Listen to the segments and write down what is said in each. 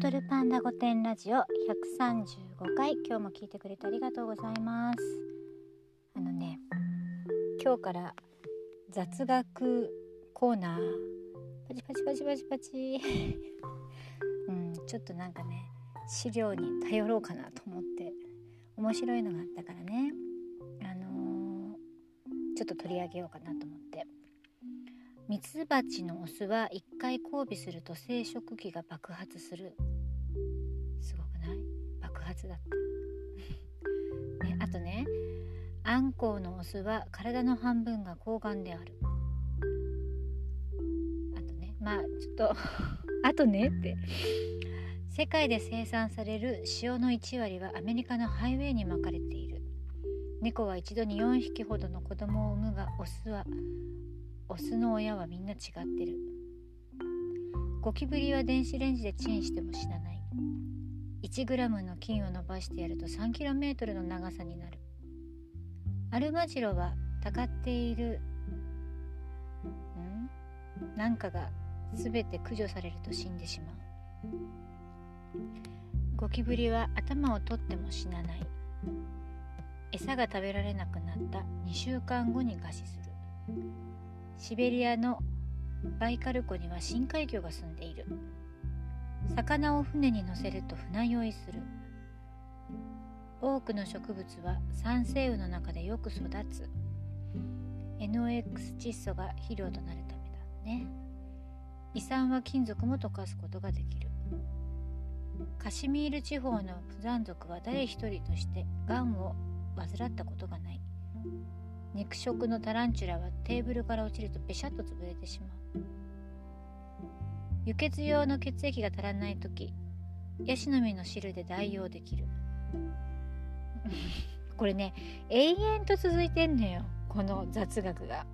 トルパンダ御殿ラジオ135回。今日も聞いてくれてありがとうございます。あのね今日から雑学コーナー。パチパチパチパチパチ。うんちょっとなんかね資料に頼ろうかなと思って。面白いのがあったからね。あのー、ちょっと取り上げようかなと思って。ミツバチのオスは一回交尾すると生殖器が爆発する。すごくない？爆発だって ね、あとねアンコウのオスは体の半分が睾丸である。あとねまあちょっと あとねって。世界で生産される塩の1割はアメリカのハイウェイにまかれている。猫は一度に4匹ほどの子供を産むがオスはオスの親はみんな違ってる。ゴキブリは電子レンジでチンしても死なない。1g の菌を伸ばしてやると 3km の長さになる。アルマジロはたかっている。ん？なんかが全て駆除されると死んでしまう。ゴキブリは頭を取っても死なない。餌が食べられなくなった2週間後に餓死する。シベリアのバイカル湖には深海魚が住んでいる。魚を船に乗せると船酔いする。多くの植物は酸性雨の中でよく育つ。NOx 窒素が肥料となるためだね。胃酸は金属も溶かすことができる。カシミール地方のプザン族は誰一人としてがんを患ったことがない。肉食のタランチュラはテーブルから落ちるとペシャッと潰れてしまう。輸血用の血液が足らない時ヤシの実の汁で代用できる。これね永遠と続いてんのよこの雑学が。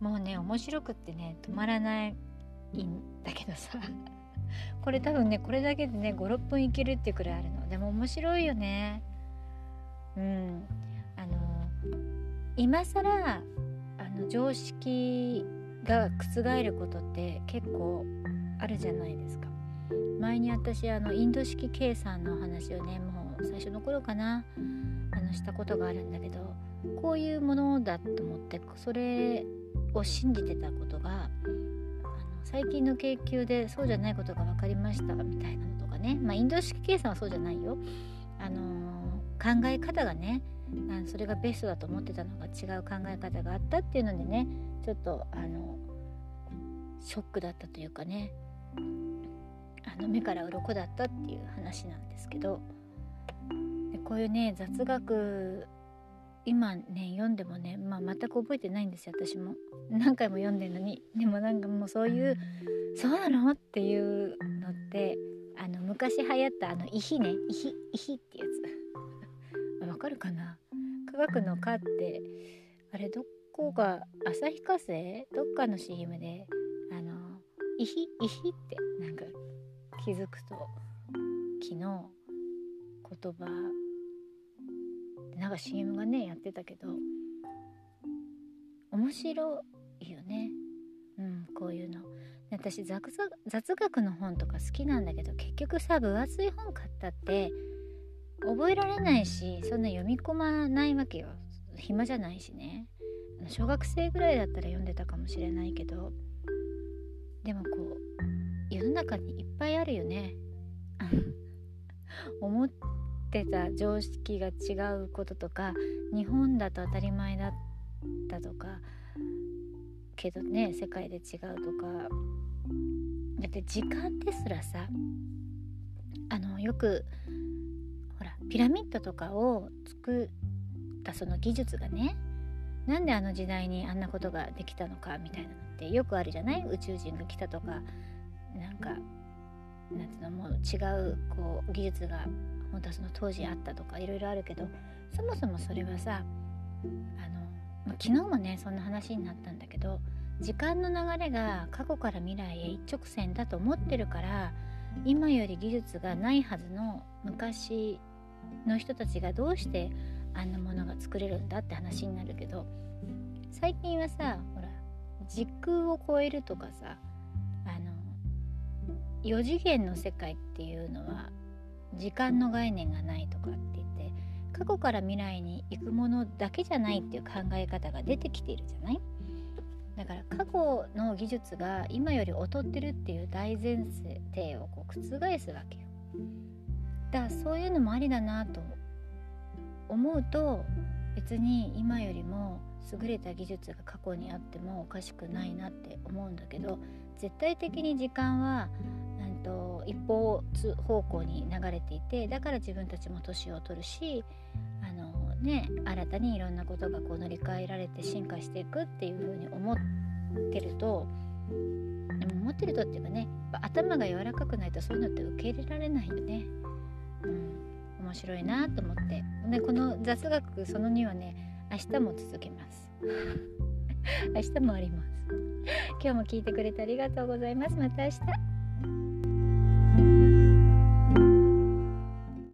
もうね面白くってね止まらないんだけどさ。これ多分ねこれだけでね56分いけるってくらいあるの。でも面白いよね。うん。あの今更あの常識が覆ることって結構あるじゃないですか。前に私あのインド式計算の話をねもう最初の頃かなあのしたことがあるんだけどこういうものだと思ってそれを信じてたことがあの最近の研究でそうじゃないことが分かりましたみたいなのとかね。まあインド式計算はそうじゃないよ。あの考え方がねあそれがベストだと思ってたのが違う考え方があったっていうのでねちょっとあのショックだったというかねあの目から鱗だったっていう話なんですけどでこういうね雑学今ね読んでもね、まあ、全く覚えてないんですよ私も。何回も読んでるのに。でもなんかもうそういう「そうなの?」っていうのってあの昔流行ったあの「イヒね「イヒイヒ」ってやつ。わかるかな？科学の「科」ってあれどこが旭化成？どっかの CM であの「イヒイヒ」ってなんか気づくと昨日言葉なんか CM がねやってたけど面白いよね。うんこういうの。私雑学の本とか好きなんだけど結局さ分厚い本買ったって覚えられないしそんな読み込まないわけよ。暇じゃないしね。小学生ぐらいだったら読んでたかもしれないけど。でもこう世の中にいっぱいあるよね。思ってた常識が違うこととか日本だと当たり前だったとかけどね世界で違うとか。だって時間ですらさあのよくほらピラミッドとかを作ったその技術がねなんであの時代にあんなことができたのかみたいなのってよくあるじゃない？宇宙人が来たとかなんかなんていうのもう違うこう技術が本当はその当時あったとかいろいろあるけどそもそもそれはさあの、ま、昨日もねそんな話になったんだけど時間の流れが過去から未来へ一直線だと思ってるから今より技術がないはずの昔の人たちがどうしてあんなものが作れるんだって話になるけど最近はさほら時空を超えるとかさあの4次元の世界っていうのは時間の概念がないとかって言って過去から未来に行くものだけじゃないっていう考え方が出てきているじゃない？だから過去の技術が今より劣ってるっていう大前提をこう覆すわけよ。だからそういうのもありだなと思うと別に今よりも優れた技術が過去にあってもおかしくないなって思うんだけど絶対的に時間は、うんと、一方方向に流れていてだから自分たちも年を取るしあの、ね、新たにいろんなことがこう乗り換えられて進化していくっていうふうに思ってると思ってるとっていうかね頭が柔らかくないとそういうのって受け入れられないよね。うん、面白いなと思って。でこの雑学その2はね明日も続けます。明日もあります。今日も聞いてくれてありがとうございます。また明日。